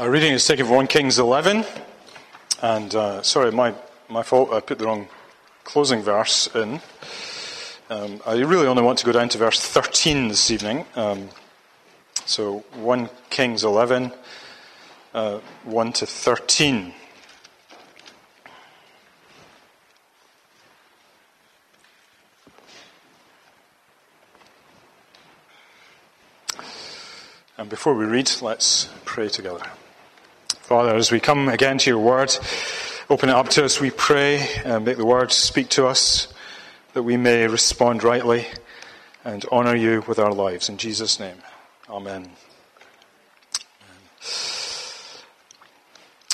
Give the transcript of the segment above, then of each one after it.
Our reading is taken from 1 Kings 11. And uh, sorry, my, my fault, I put the wrong closing verse in. Um, I really only want to go down to verse 13 this evening. Um, so 1 Kings 11, uh, 1 to 13. And before we read, let's pray together. Father, as we come again to your word, open it up to us, we pray, and make the word speak to us, that we may respond rightly and honour you with our lives. In Jesus' name, Amen.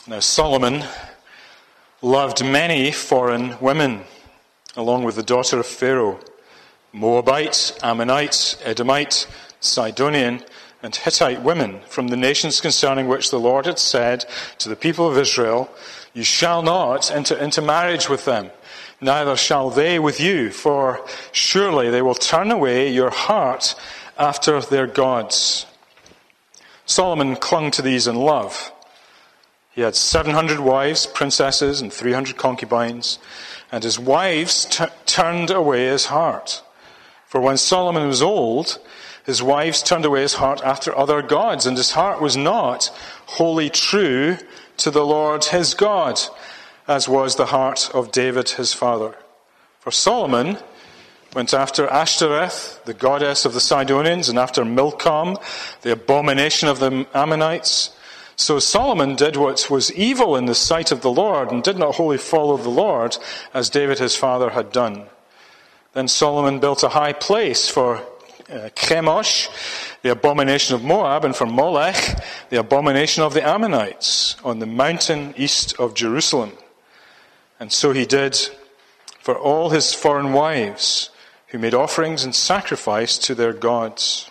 Now, Solomon loved many foreign women, along with the daughter of Pharaoh Moabite, Ammonite, Edomite, Sidonian, and Hittite women from the nations concerning which the Lord had said to the people of Israel, You shall not enter into marriage with them, neither shall they with you, for surely they will turn away your heart after their gods. Solomon clung to these in love. He had 700 wives, princesses, and 300 concubines, and his wives t- turned away his heart. For when Solomon was old, his wives turned away his heart after other gods, and his heart was not wholly true to the Lord his God, as was the heart of David his father. For Solomon went after Ashtoreth, the goddess of the Sidonians, and after Milcom, the abomination of the Ammonites. So Solomon did what was evil in the sight of the Lord, and did not wholly follow the Lord, as David his father had done. Then Solomon built a high place for uh, Chemosh, the abomination of Moab, and from Molech, the abomination of the Ammonites, on the mountain east of Jerusalem. And so he did for all his foreign wives, who made offerings and sacrifice to their gods.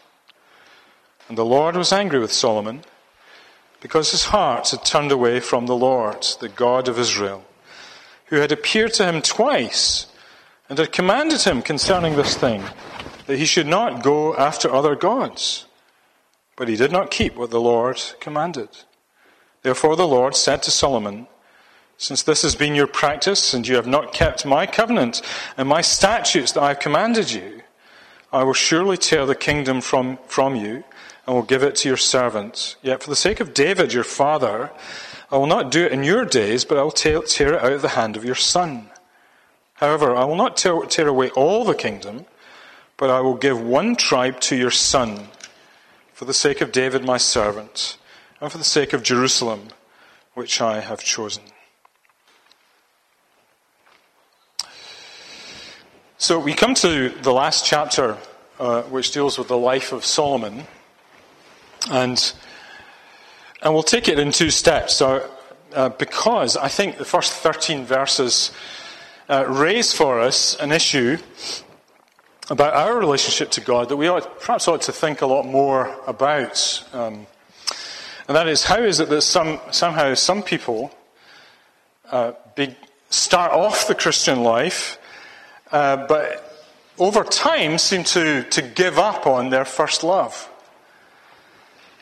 And the Lord was angry with Solomon, because his heart had turned away from the Lord, the God of Israel, who had appeared to him twice and had commanded him concerning this thing that he should not go after other gods. But he did not keep what the Lord commanded. Therefore the Lord said to Solomon, Since this has been your practice, and you have not kept my covenant and my statutes that I have commanded you, I will surely tear the kingdom from, from you and will give it to your servant. Yet for the sake of David your father, I will not do it in your days, but I will tear, it out of the hand of your son. However, I will not tear away all the kingdom but I will give one tribe to your son, for the sake of David my servant, and for the sake of Jerusalem, which I have chosen. So we come to the last chapter, uh, which deals with the life of Solomon, and and we'll take it in two steps. So, uh, because I think the first 13 verses uh, raise for us an issue about our relationship to God that we ought, perhaps ought to think a lot more about. Um, and that is, how is it that some, somehow some people uh, be, start off the Christian life, uh, but over time seem to, to give up on their first love?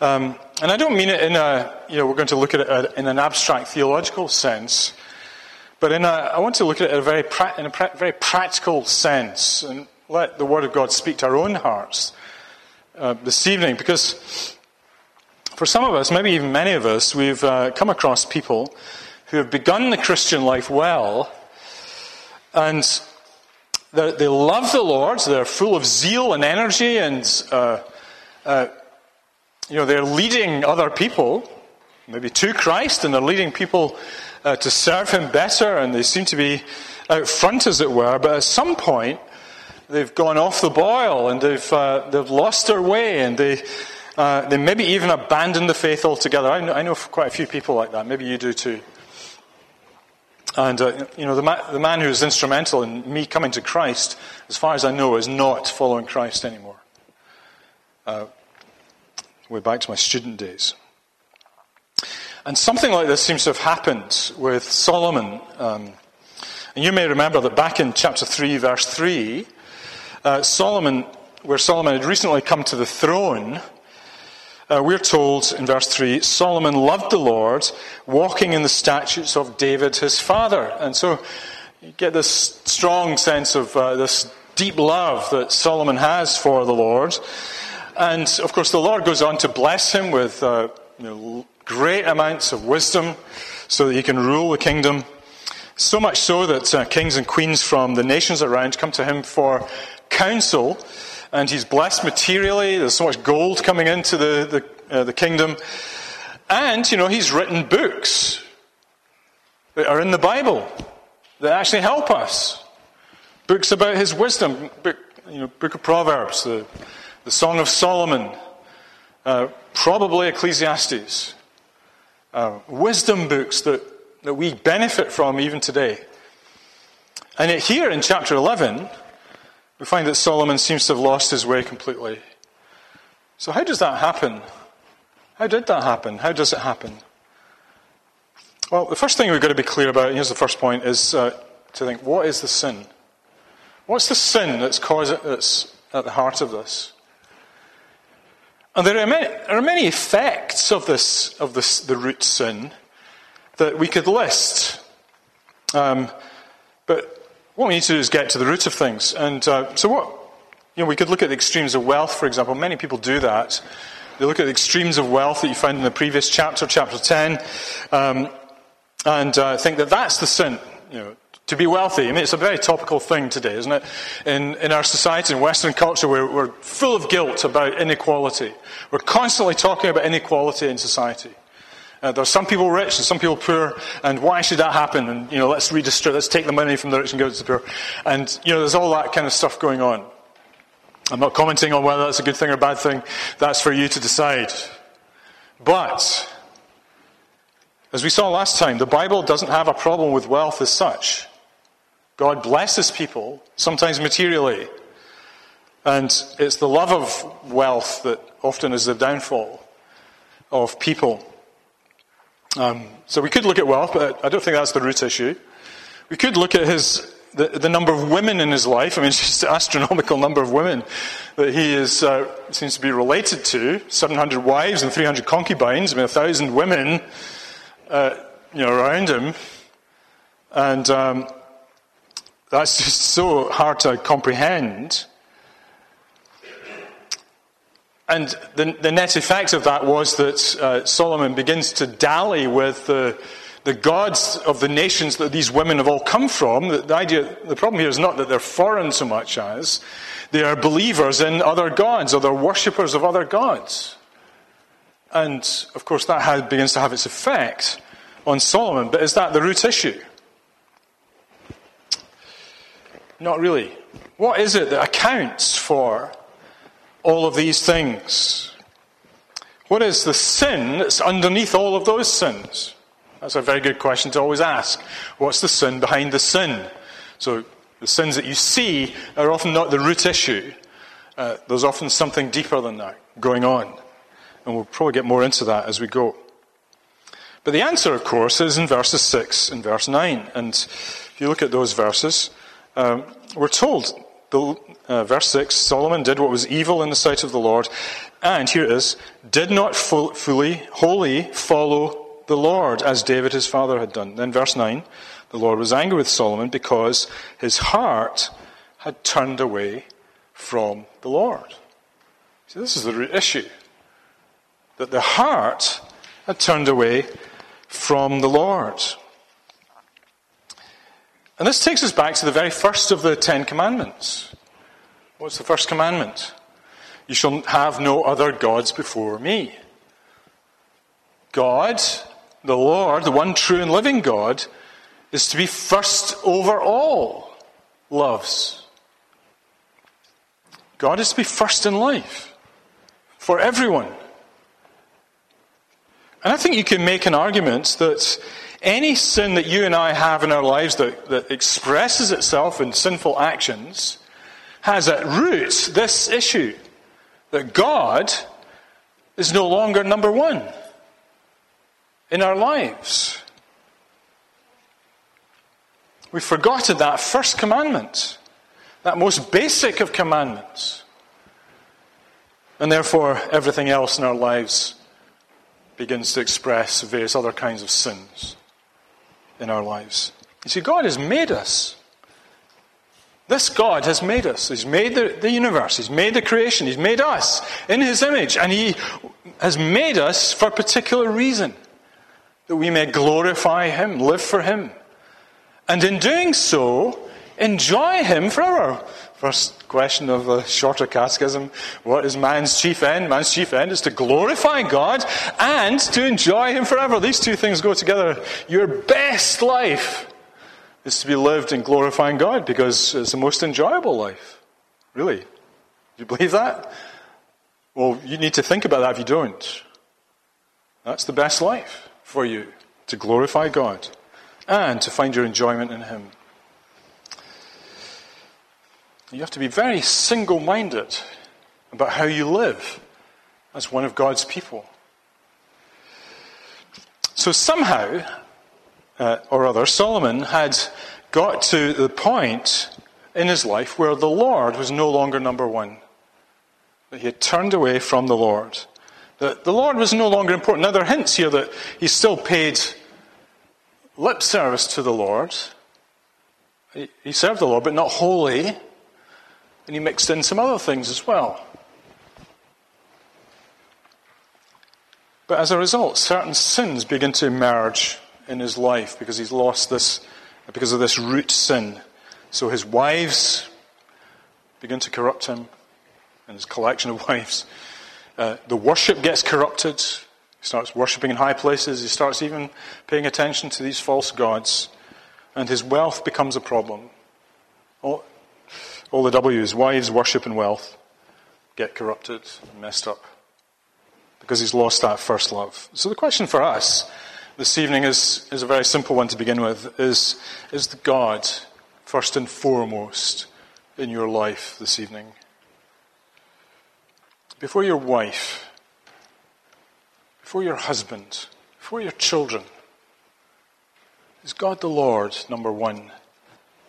Um, and I don't mean it in a, you know, we're going to look at it in an abstract theological sense, but in a, I want to look at it in a very, pra- in a pra- very practical sense. And let the Word of God speak to our own hearts uh, this evening because for some of us, maybe even many of us, we've uh, come across people who have begun the Christian life well and they love the Lord, they're full of zeal and energy, and uh, uh, you know, they're leading other people, maybe to Christ, and they're leading people uh, to serve Him better, and they seem to be out front, as it were. But at some point, they've gone off the boil and they've, uh, they've lost their way and they, uh, they maybe even abandoned the faith altogether. I know, I know quite a few people like that. Maybe you do too. And, uh, you know, the, ma- the man who was instrumental in me coming to Christ, as far as I know, is not following Christ anymore. Uh, way back to my student days. And something like this seems to have happened with Solomon. Um, and you may remember that back in chapter 3, verse 3, uh, Solomon, where Solomon had recently come to the throne, uh, we're told in verse 3 Solomon loved the Lord, walking in the statutes of David his father. And so you get this strong sense of uh, this deep love that Solomon has for the Lord. And of course, the Lord goes on to bless him with uh, you know, great amounts of wisdom so that he can rule the kingdom. So much so that uh, kings and queens from the nations around come to him for counsel and he's blessed materially. There's so much gold coming into the, the, uh, the kingdom. And, you know, he's written books that are in the Bible that actually help us. Books about his wisdom, book, you know, book of Proverbs, the, the Song of Solomon, uh, probably Ecclesiastes. Uh, wisdom books that, that we benefit from even today. And yet, here in chapter 11, we find that Solomon seems to have lost his way completely. So, how does that happen? How did that happen? How does it happen? Well, the first thing we've got to be clear about, and here's the first point, is uh, to think what is the sin? What's the sin that's, caused, that's at the heart of this? And there are many, there are many effects of this, of this, the root sin, that we could list. Um, what we need to do is get to the root of things. And uh, so, what you know, we could look at the extremes of wealth, for example. Many people do that. They look at the extremes of wealth that you find in the previous chapter, chapter 10, um, and uh, think that that's the sin. You know, to be wealthy. I mean, it's a very topical thing today, isn't it? In, in our society, in Western culture, we're, we're full of guilt about inequality. We're constantly talking about inequality in society. Uh, there are some people rich and some people poor, and why should that happen? And, you know, let's redistribute, let's take the money from the rich and give it to the poor. And, you know, there's all that kind of stuff going on. I'm not commenting on whether that's a good thing or a bad thing. That's for you to decide. But, as we saw last time, the Bible doesn't have a problem with wealth as such. God blesses people, sometimes materially. And it's the love of wealth that often is the downfall of people. Um, so we could look at wealth, but I don't think that's the root issue. We could look at his the, the number of women in his life. I mean, it's just an astronomical number of women that he is, uh, seems to be related to. 700 wives and 300 concubines. I mean, a thousand women, uh, you know, around him. And um, that's just so hard to comprehend. And the, the, net effect of that was that uh, Solomon begins to dally with the, the gods of the nations that these women have all come from. The, the, idea, the problem here is not that they're foreign so much as they are believers in other gods or they're worshippers of other gods. And of course, that has, begins to have its effect on Solomon. But is that the root issue? Not really. What is it that accounts for all of these things? What is the sin that's underneath all of those sins? That's a very good question to always ask. What's the sin behind the sin? So, the sins that you see are often not the root issue. Uh, there's often something deeper than that going on. And we'll probably get more into that as we go. But the answer, of course, is in verses 6 and verse 9. And if you look at those verses, um, we're told the, uh, verse 6 Solomon did what was evil in the sight of the Lord, and here it is, did not full, fully, wholly follow the Lord as David his father had done. Then, verse 9 the Lord was angry with Solomon because his heart had turned away from the Lord. See, this is the root issue. That the heart had turned away from the Lord. And this takes us back to the very first of the Ten Commandments. What's the first commandment? You shall have no other gods before me. God, the Lord, the one true and living God, is to be first over all loves. God is to be first in life for everyone. And I think you can make an argument that any sin that you and I have in our lives that, that expresses itself in sinful actions has at root this issue that God is no longer number one in our lives. We've forgotten that first commandment, that most basic of commandments. And therefore, everything else in our lives begins to express various other kinds of sins in our lives. You see, God has made us. This God has made us. He's made the, the universe. He's made the creation. He's made us in His image. And He has made us for a particular reason that we may glorify Him, live for Him. And in doing so, enjoy Him forever. First question of the shorter catechism What is man's chief end? Man's chief end is to glorify God and to enjoy Him forever. These two things go together. Your best life is to be lived in glorifying God because it's the most enjoyable life. Really? Do you believe that? Well, you need to think about that if you don't. That's the best life for you to glorify God and to find your enjoyment in Him. You have to be very single minded about how you live as one of God's people. So somehow, uh, or other, Solomon had got to the point in his life where the Lord was no longer number one. That he had turned away from the Lord. That the Lord was no longer important. Now, there are hints here that he still paid lip service to the Lord. He, he served the Lord, but not wholly. And he mixed in some other things as well. But as a result, certain sins begin to emerge in his life because he's lost this, because of this root sin. So his wives begin to corrupt him and his collection of wives. Uh, the worship gets corrupted. He starts worshipping in high places. He starts even paying attention to these false gods. And his wealth becomes a problem. All, all the W's, wives, worship, and wealth, get corrupted and messed up because he's lost that first love. So the question for us this evening is, is a very simple one to begin with. Is, is the God first and foremost in your life this evening? Before your wife, before your husband, before your children, is God the Lord number one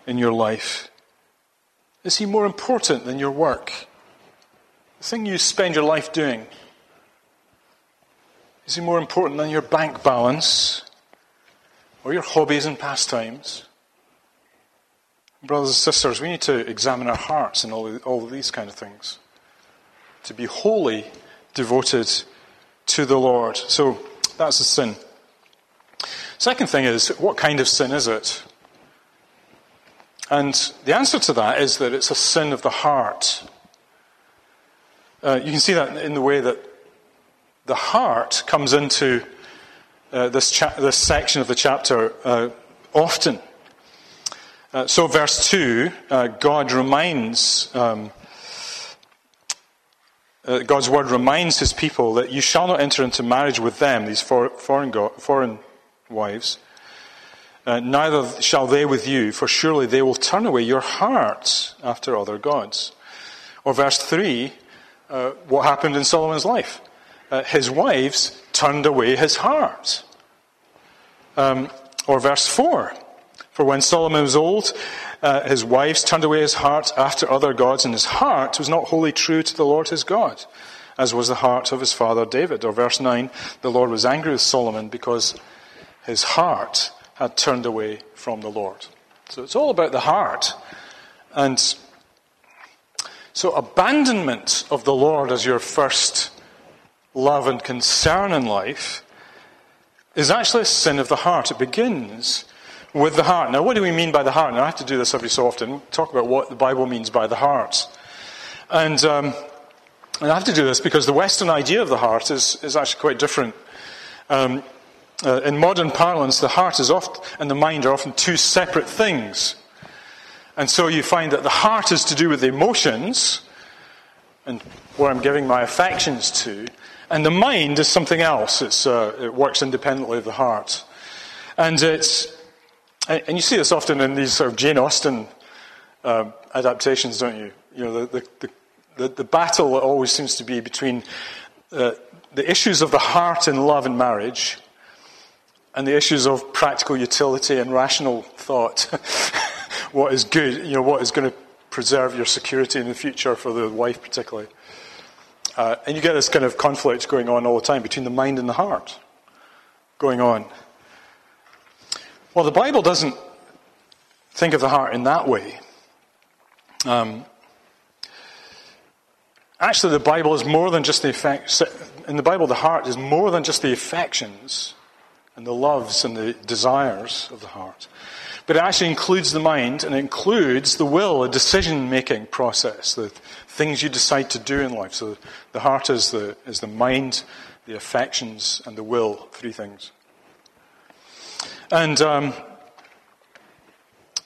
in your life? Is he more important than your work? The thing you spend your life doing? Is he more important than your bank balance or your hobbies and pastimes? Brothers and sisters, we need to examine our hearts and all, all of these kind of things. To be wholly devoted to the Lord. So that's a sin. Second thing is, what kind of sin is it? And the answer to that is that it's a sin of the heart. Uh, you can see that in the way that the heart comes into uh, this, cha- this section of the chapter uh, often. Uh, so, verse 2, uh, God reminds, um, uh, God's word reminds his people that you shall not enter into marriage with them, these for- foreign, go- foreign wives, uh, neither shall they with you, for surely they will turn away your hearts after other gods. Or verse 3, uh, what happened in Solomon's life? Uh, his wives turned away his heart. Um, or verse 4, for when Solomon was old, uh, his wives turned away his heart after other gods, and his heart was not wholly true to the Lord his God, as was the heart of his father David. Or verse 9, the Lord was angry with Solomon because his heart had turned away from the Lord. So it's all about the heart. And so abandonment of the Lord as your first love and concern in life is actually a sin of the heart. It begins with the heart. Now, what do we mean by the heart? I have to do this every so often. Talk about what the Bible means by the heart. And, um, and I have to do this because the Western idea of the heart is, is actually quite different. Um, uh, in modern parlance, the heart is often, and the mind are often two separate things. And so you find that the heart is to do with the emotions, and where I'm giving my affections to, and the mind is something else. Uh, it works independently of the heart. And it's, and you see this often in these sort of Jane Austen uh, adaptations, don't you? You know, the, the, the, the battle always seems to be between uh, the issues of the heart in love and marriage and the issues of practical utility and rational thought. what is good, you know, what is going to preserve your security in the future for the wife, particularly. Uh, and you get this kind of conflict going on all the time between the mind and the heart going on. Well, the Bible doesn't think of the heart in that way. Um, actually, the Bible is more than just the effect. In the Bible, the heart is more than just the affections and the loves and the desires of the heart. But it actually includes the mind and it includes the will, a decision making process, the things you decide to do in life. So the heart is the, is the mind, the affections, and the will. Three things. And, um,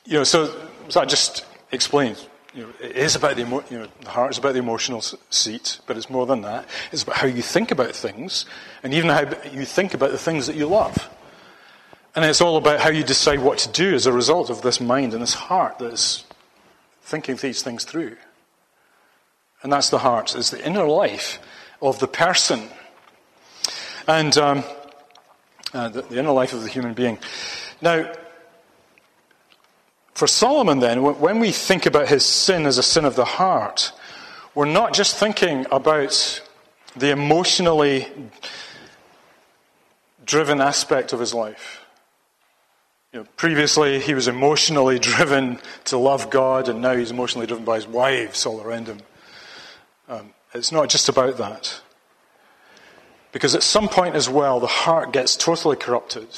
you know, so, so I just explained. You know, it is about the, emo- you know, the heart is about the emotional seat, but it's more than that. It's about how you think about things, and even how you think about the things that you love. And it's all about how you decide what to do as a result of this mind and this heart that is thinking these things through. And that's the heart, it's the inner life of the person. And um, uh, the, the inner life of the human being. Now, for Solomon, then, when we think about his sin as a sin of the heart, we're not just thinking about the emotionally driven aspect of his life. You know, previously, he was emotionally driven to love God, and now he's emotionally driven by his wives all around him. Um, it's not just about that. Because at some point as well, the heart gets totally corrupted,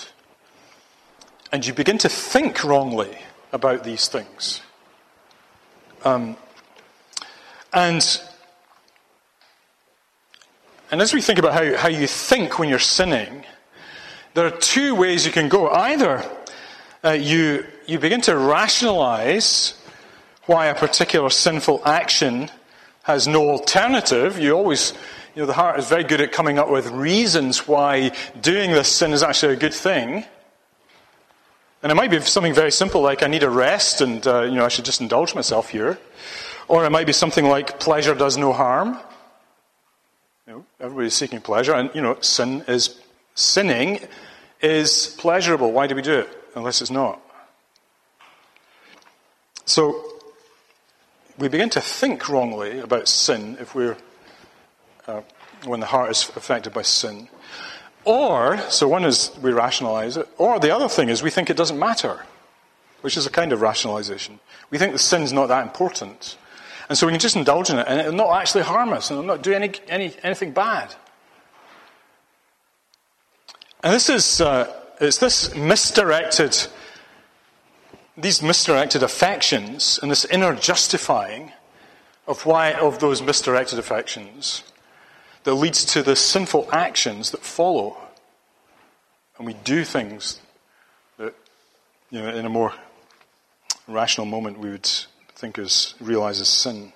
and you begin to think wrongly about these things. Um, and, and as we think about how, how you think when you're sinning, there are two ways you can go. Either uh, you, you begin to rationalize why a particular sinful action has no alternative. You always, you know, the heart is very good at coming up with reasons why doing this sin is actually a good thing. And it might be something very simple like I need a rest and, uh, you know, I should just indulge myself here. Or it might be something like pleasure does no harm. You know, everybody's seeking pleasure and, you know, sin is, sinning is pleasurable. Why do we do it? Unless it's not. So, we begin to think wrongly about sin if we're, uh, when the heart is affected by sin. Or, so one is we rationalize it, or the other thing is we think it doesn't matter, which is a kind of rationalization. We think the sin's not that important. And so we can just indulge in it, and it'll not actually harm us, and it'll not do any, any, anything bad. And this is, uh, it's this misdirected, these misdirected affections and this inner justifying of why of those misdirected affections that leads to the sinful actions that follow. And we do things that, you know, in a more rational moment we would think is realize as sin.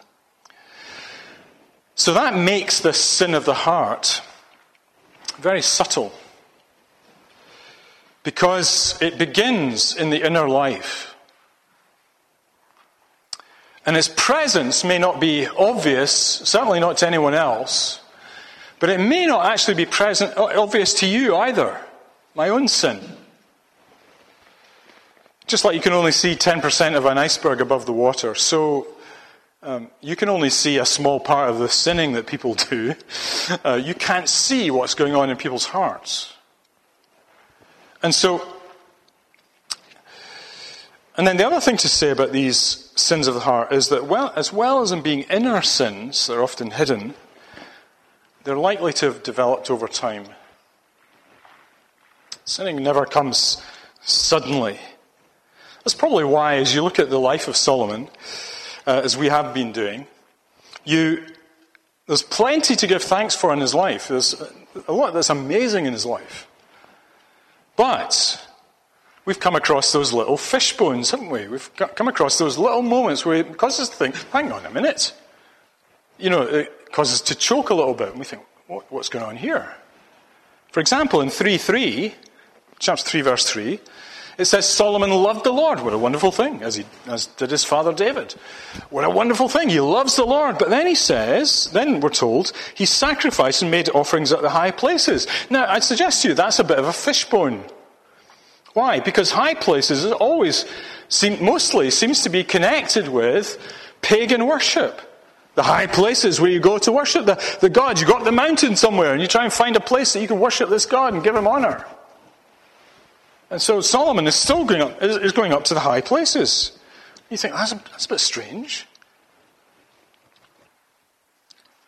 So that makes the sin of the heart very subtle because it begins in the inner life. And its presence may not be obvious, certainly not to anyone else, but it may not actually be present, obvious to you either. My own sin. Just like you can only see 10% of an iceberg above the water, so um, you can only see a small part of the sinning that people do. Uh, you can't see what's going on in people's hearts. And so, and then the other thing to say about these sins of the heart is that, well, as well as in being inner sins, they're often hidden, they're likely to have developed over time. Sinning never comes suddenly. That's probably why, as you look at the life of Solomon, uh, as we have been doing, you, there's plenty to give thanks for in his life. There's a lot that's amazing in his life. But we've come across those little fish bones, haven't we? We've come across those little moments where it causes us to think, hang on a minute. You know, it causes us to choke a little bit. And we think, what, what's going on here? For example, in 3 3, chapter 3, verse 3, it says Solomon loved the Lord. What a wonderful thing, as, he, as did his father David. What a wonderful thing. He loves the Lord. But then he says, then we're told, he sacrificed and made offerings at the high places. Now, I'd suggest to you that's a bit of a fishbone. Why? Because high places always seem, mostly seems to be connected with pagan worship. The high places where you go to worship the, the God. You go up the mountain somewhere and you try and find a place that you can worship this God and give him honor. And so Solomon is still going up, is going up to the high places. You think, that's a, that's a bit strange.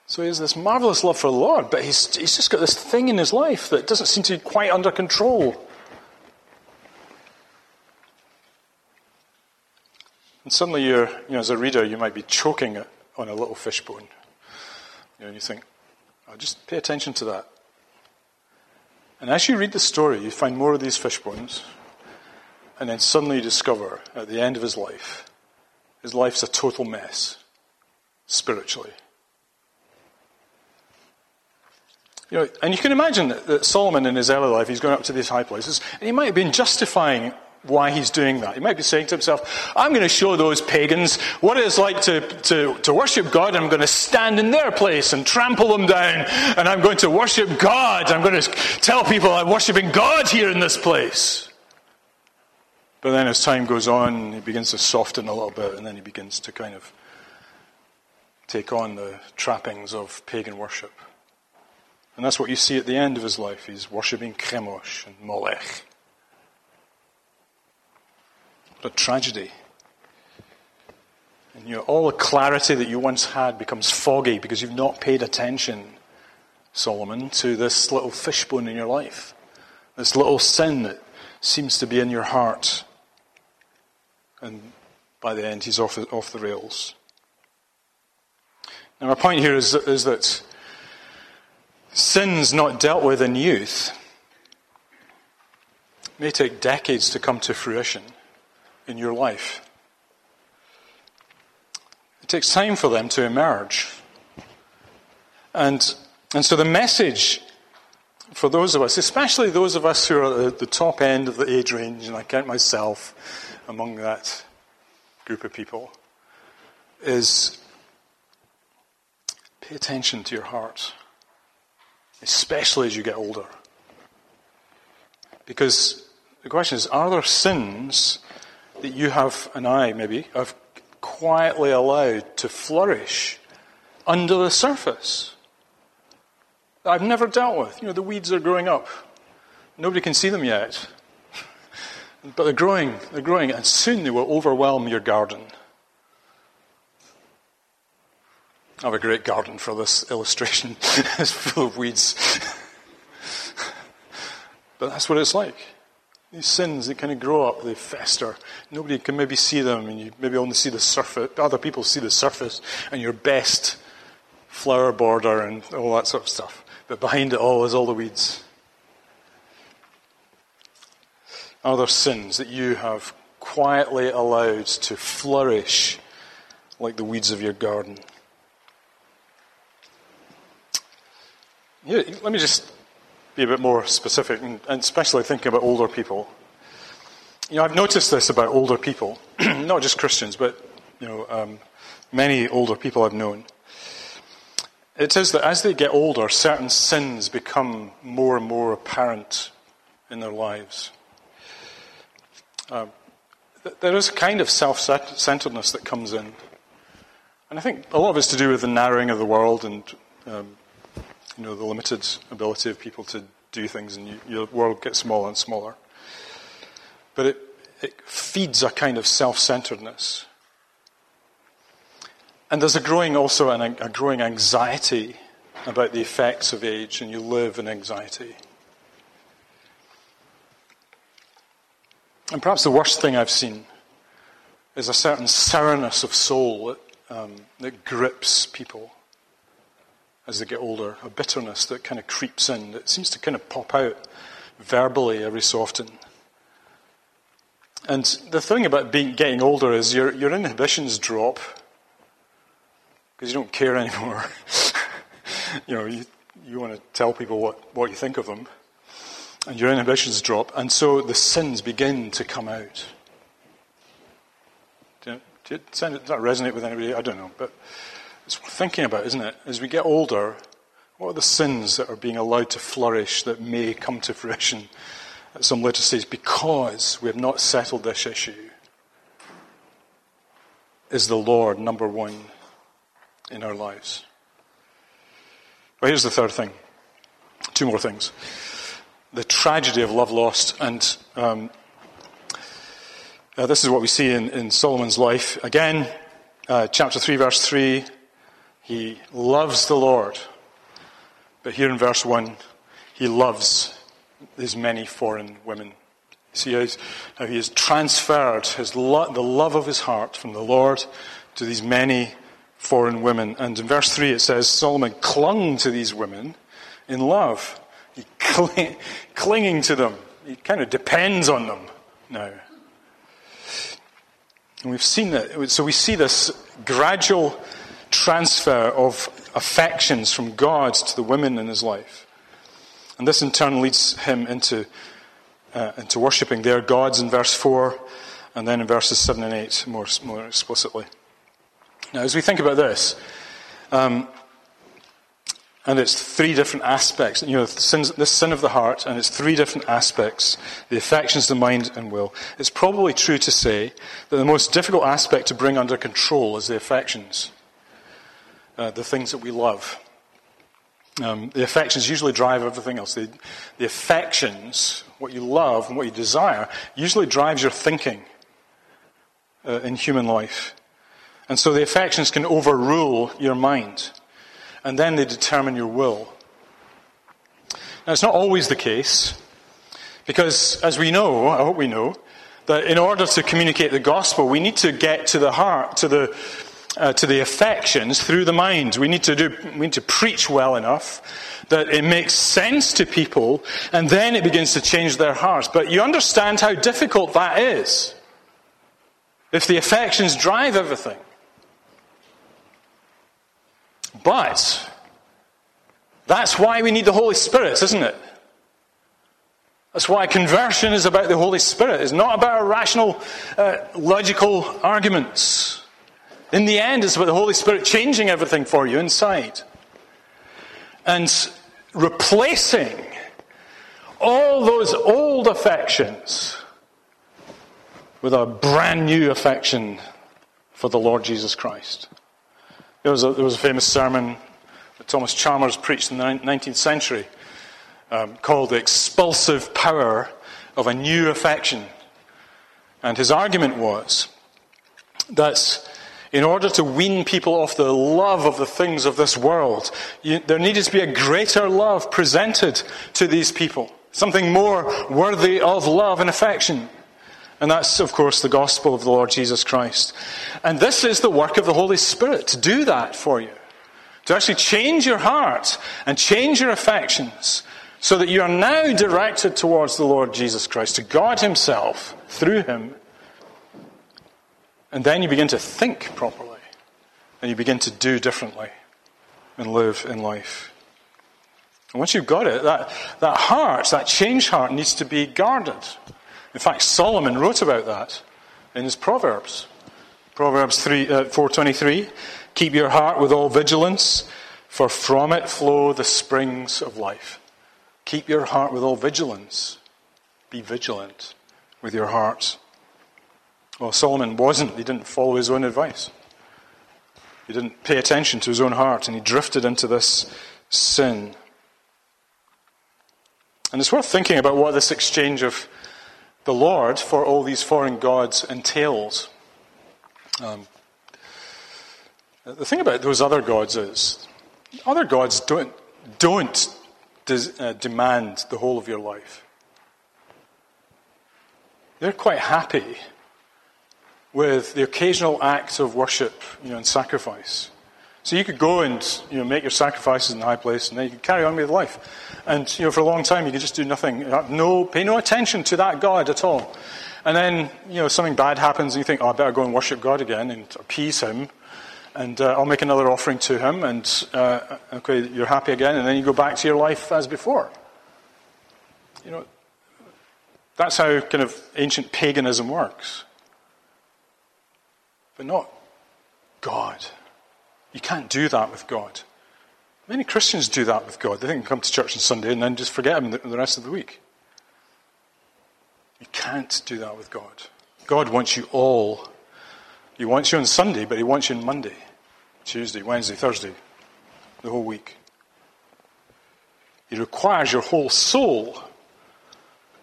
So he has this marvelous love for the Lord, but he's, he's just got this thing in his life that doesn't seem to be quite under control. And suddenly, you're, you know, as a reader, you might be choking on a little fishbone. You know, and you think, oh, just pay attention to that. And as you read the story, you find more of these fish bones. and then suddenly you discover at the end of his life, his life's a total mess, spiritually. You know, and you can imagine that, that Solomon in his early life, he's going up to these high places, and he might have been justifying why he's doing that. He might be saying to himself, I'm going to show those pagans what it's like to, to, to worship God, I'm going to stand in their place and trample them down, and I'm going to worship God. I'm going to tell people I'm worshiping God here in this place. But then as time goes on, he begins to soften a little bit, and then he begins to kind of take on the trappings of pagan worship. And that's what you see at the end of his life. He's worshipping Chemosh and Molech. A tragedy. And you know, all the clarity that you once had becomes foggy because you've not paid attention, Solomon, to this little fishbone in your life. This little sin that seems to be in your heart. And by the end, he's off, off the rails. Now, my point here is, is that sins not dealt with in youth may take decades to come to fruition in your life. It takes time for them to emerge. And, and so the message for those of us, especially those of us who are at the top end of the age range, and I count myself among that group of people, is pay attention to your heart, especially as you get older. Because the question is are there sins that you have, and I maybe, have quietly allowed to flourish under the surface that I've never dealt with. You know, the weeds are growing up. Nobody can see them yet. But they're growing, they're growing, and soon they will overwhelm your garden. I have a great garden for this illustration. it's full of weeds. but that's what it's like. These sins, they kind of grow up, they fester. Nobody can maybe see them, and you maybe only see the surface. Other people see the surface and your best flower border and all that sort of stuff. But behind it all is all the weeds. Are there sins that you have quietly allowed to flourish like the weeds of your garden? Yeah, let me just be a bit more specific, and, especially thinking about older people. You know, I've noticed this about older people, not just Christians, but you know, um, many older people I've known. It is that as they get older, certain sins become more and more apparent in their lives. Uh, there is a kind of self centeredness that comes in. And I think a lot of it's to do with the narrowing of the world and um, you know, the limited ability of people to do things, and you, your world gets smaller and smaller. But it, it feeds a kind of self centeredness. And there's a growing also an, a growing anxiety about the effects of age, and you live in anxiety. And perhaps the worst thing I've seen is a certain sourness of soul that, um, that grips people as they get older, a bitterness that kind of creeps in, that seems to kind of pop out verbally every so often. And the thing about being, getting older is your, your inhibitions drop because you don't care anymore. you know, you, you want to tell people what, what you think of them, and your inhibitions drop, and so the sins begin to come out. Does that resonate with anybody? I don't know, but it's worth thinking about, isn't it? As we get older, what are the sins that are being allowed to flourish that may come to fruition at some later stage because we have not settled this issue? Is the Lord number one in our lives. Well, here's the third thing. Two more things. The tragedy of love lost. And um, uh, this is what we see in, in Solomon's life. Again, uh, chapter 3, verse 3. He loves the Lord. But here in verse 1, he loves these many foreign women. See how he has transferred his lo- the love of his heart from the Lord to these many foreign women. And in verse 3 it says Solomon clung to these women in love. He cling, clinging to them. He kind of depends on them now. And we've seen that. So we see this gradual transfer of affections from God to the women in his life. And this in turn leads him into, uh, into worshipping their gods in verse 4, and then in verses 7 and 8 more, more explicitly. Now, as we think about this, um, and it's three different aspects, you know, this sin of the heart, and it's three different aspects the affections, the mind, and will. It's probably true to say that the most difficult aspect to bring under control is the affections, uh, the things that we love. Um, the affections usually drive everything else. The, the affections, what you love and what you desire, usually drives your thinking uh, in human life. And so the affections can overrule your mind, and then they determine your will. Now, it's not always the case, because as we know, I hope we know, that in order to communicate the gospel, we need to get to the heart, to the, uh, to the affections through the mind. We need, to do, we need to preach well enough that it makes sense to people, and then it begins to change their hearts. But you understand how difficult that is if the affections drive everything. But that's why we need the Holy Spirit, isn't it? That's why conversion is about the Holy Spirit. It's not about rational, uh, logical arguments. In the end, it's about the Holy Spirit changing everything for you inside and replacing all those old affections with a brand new affection for the Lord Jesus Christ. There was a, there was a famous sermon that Thomas Chalmers preached in the 19th century um, called The Expulsive Power of a New Affection. And his argument was that in order to wean people off the love of the things of this world, you, there needed to be a greater love presented to these people, something more worthy of love and affection. And that's, of course, the gospel of the Lord Jesus Christ. And this is the work of the Holy Spirit to do that for you. To actually change your heart and change your affections so that you are now directed towards the Lord Jesus Christ, to God Himself through Him. And then you begin to think properly. And you begin to do differently and live in life. And once you've got it, that, that heart, that changed heart, needs to be guarded. In fact, Solomon wrote about that in his Proverbs. Proverbs 3, uh, 4.23, Keep your heart with all vigilance, for from it flow the springs of life. Keep your heart with all vigilance. Be vigilant with your heart. Well, Solomon wasn't. He didn't follow his own advice. He didn't pay attention to his own heart, and he drifted into this sin. And it's worth thinking about what this exchange of the Lord for all these foreign gods entails. Um, the thing about those other gods is, other gods don't, don't des, uh, demand the whole of your life. They're quite happy with the occasional act of worship you know, and sacrifice. So you could go and you know, make your sacrifices in the high place, and then you could carry on with life. And you know, for a long time, you could just do nothing, no, pay no attention to that God at all. And then you know, something bad happens, and you think, oh, I better go and worship God again and appease Him, and uh, I'll make another offering to Him, and uh, okay, you're happy again, and then you go back to your life as before. You know, that's how kind of ancient paganism works. But not God. You can't do that with God. Many Christians do that with God. They think come to church on Sunday and then just forget Him the rest of the week. You can't do that with God. God wants you all. He wants you on Sunday, but He wants you on Monday. Tuesday, Wednesday, Thursday, the whole week. He requires your whole soul,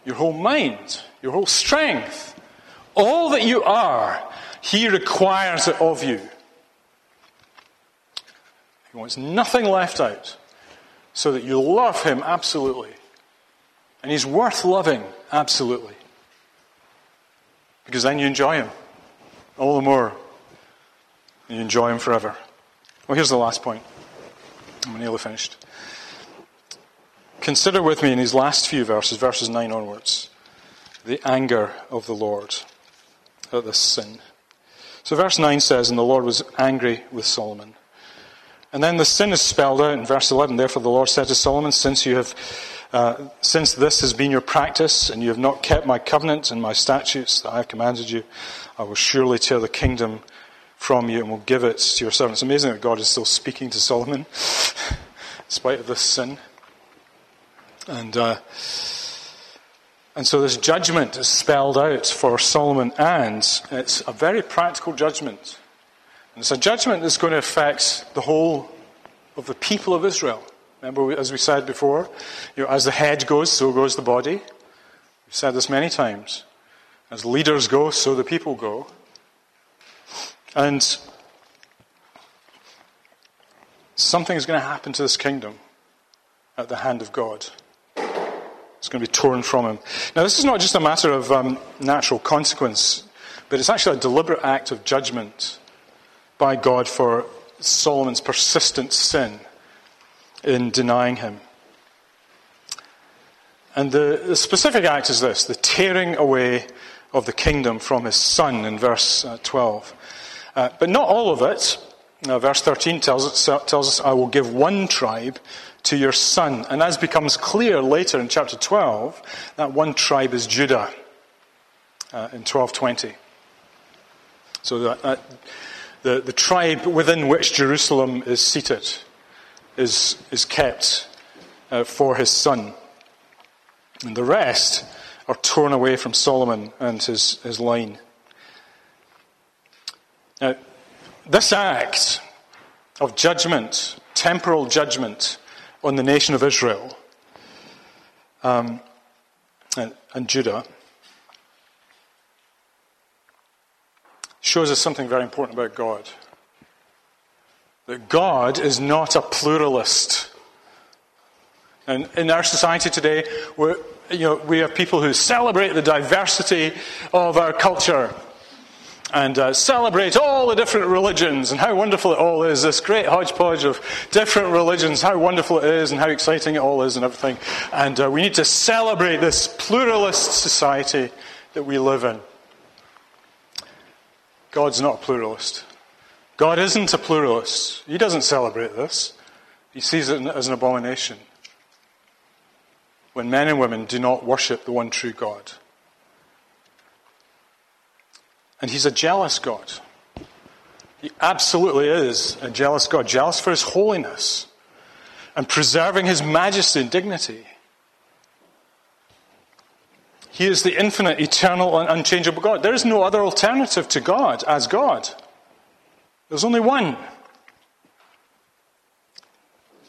your whole mind, your whole strength, all that you are. He requires it of you. He wants nothing left out so that you love him absolutely. And he's worth loving absolutely. Because then you enjoy him all the more. And you enjoy him forever. Well, here's the last point. I'm nearly finished. Consider with me in these last few verses, verses 9 onwards, the anger of the Lord at this sin. So, verse 9 says, And the Lord was angry with Solomon. And then the sin is spelled out in verse 11. Therefore, the Lord said to Solomon, Since you have uh, since this has been your practice, and you have not kept my covenant and my statutes that I have commanded you, I will surely tear the kingdom from you and will give it to your servants. It's amazing that God is still speaking to Solomon, in spite of this sin. And, uh, and so this judgment is spelled out for Solomon, and it's a very practical judgment. And it's a judgment that's going to affect the whole of the people of Israel. Remember, as we said before, you know, as the head goes, so goes the body. We've said this many times. As leaders go, so the people go. And something is going to happen to this kingdom at the hand of God. It's going to be torn from him. Now, this is not just a matter of um, natural consequence, but it's actually a deliberate act of judgment by God for Solomon's persistent sin in denying him. And the, the, specific act is this the tearing away of the kingdom from his son in verse uh, 12. Uh, but not all of it. Uh, verse 13 tells us, tells us, I will give one tribe to your son. And as becomes clear later in chapter 12, that one tribe is Judah uh, in 1220. So that, that, the, the tribe within which Jerusalem is seated is, is kept uh, for his son. And the rest are torn away from Solomon and his, his line. Now, this act of judgment, temporal judgment on the nation of Israel um, and, and Judah, shows us something very important about God. That God is not a pluralist. And in our society today, you know, we have people who celebrate the diversity of our culture and uh, celebrate all the different religions and how wonderful it all is. This great hodgepodge of different religions, how wonderful it is and how exciting it all is and everything. And uh, we need to celebrate this pluralist society that we live in. God's not a pluralist. God isn't a pluralist. He doesn't celebrate this. He sees it as an abomination when men and women do not worship the one true God. And He's a jealous God. He absolutely is a jealous God, jealous for His holiness and preserving His majesty and dignity. He is the infinite, eternal, and unchangeable God. There is no other alternative to God as God. There's only one.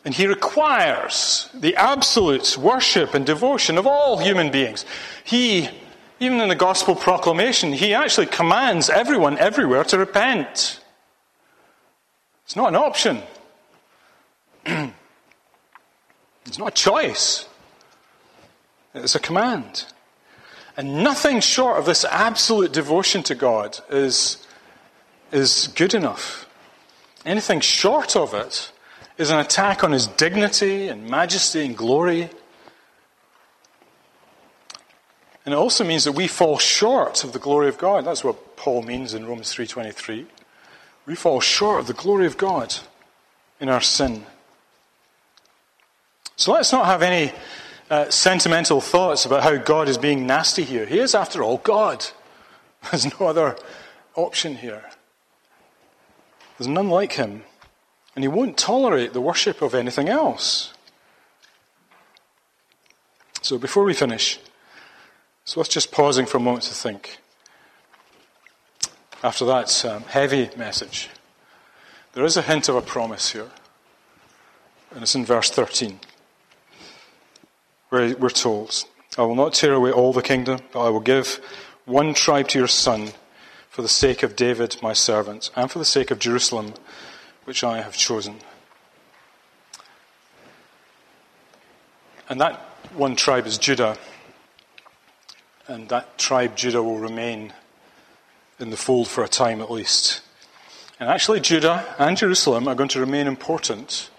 And he requires the absolute worship and devotion of all human beings. He, even in the gospel proclamation, he actually commands everyone everywhere to repent. It's not an option, it's not a choice, it's a command. And nothing short of this absolute devotion to God is, is good enough. Anything short of it is an attack on his dignity and majesty and glory. And it also means that we fall short of the glory of God. That's what Paul means in Romans 3:23. We fall short of the glory of God in our sin. So let's not have any uh, sentimental thoughts about how God is being nasty here. He is, after all, God. There's no other option here. There's none like him. And he won't tolerate the worship of anything else. So before we finish, it's worth just pausing for a moment to think. After that um, heavy message, there is a hint of a promise here. And it's in verse 13, where we're told, I will not tear away all the kingdom, but I will give one tribe to your son for the sake of David, my servant, and for the sake of Jerusalem, which I have chosen. And that one tribe is Judah. And that tribe, Judah, will remain in the fold for a time at least. And actually, Judah and Jerusalem are going to remain important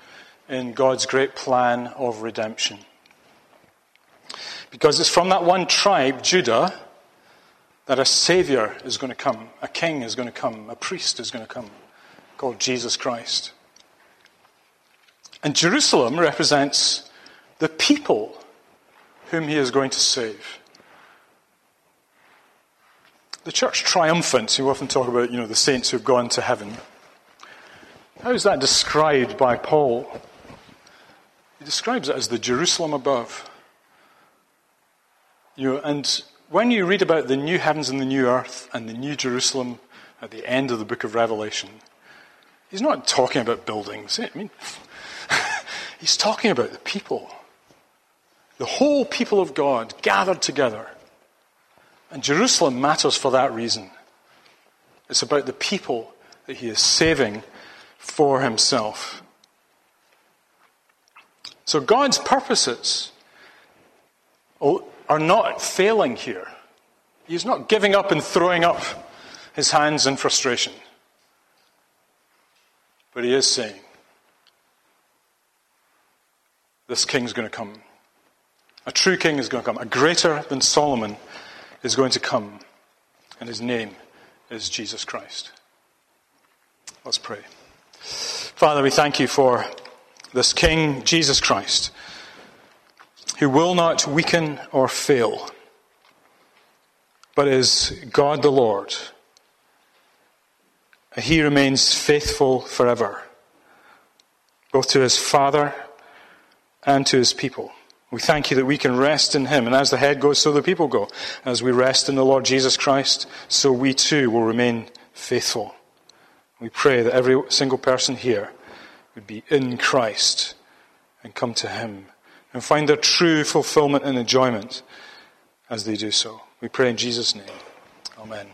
in God's great plan of redemption. Because it's from that one tribe, Judah, that a Savior is going to come, a king is going to come, a priest is going to come, called Jesus Christ. And Jerusalem represents the people whom he is going to save. The church triumphant, you often talk about, you know, the saints who've gone to heaven. How is that described by Paul? He describes it as the Jerusalem above. You know, and when you read about the new heavens and the new earth and the new Jerusalem at the end of the book of Revelation, he's not talking about buildings. Eh? I mean, he's talking about the people. The whole people of God gathered together and Jerusalem matters for that reason. It's about the people that he is saving for himself. So God's purposes are not failing here. He's not giving up and throwing up his hands in frustration. But he is saying, this king's going to come. A true king is going to come, a greater than Solomon is going to come, and his name is Jesus Christ. Let's pray. Father, we thank you for this King, Jesus Christ, who will not weaken or fail, but is God the Lord. He remains faithful forever, both to his Father and to his people. We thank you that we can rest in Him. And as the head goes, so the people go. As we rest in the Lord Jesus Christ, so we too will remain faithful. We pray that every single person here would be in Christ and come to Him and find their true fulfillment and enjoyment as they do so. We pray in Jesus' name. Amen.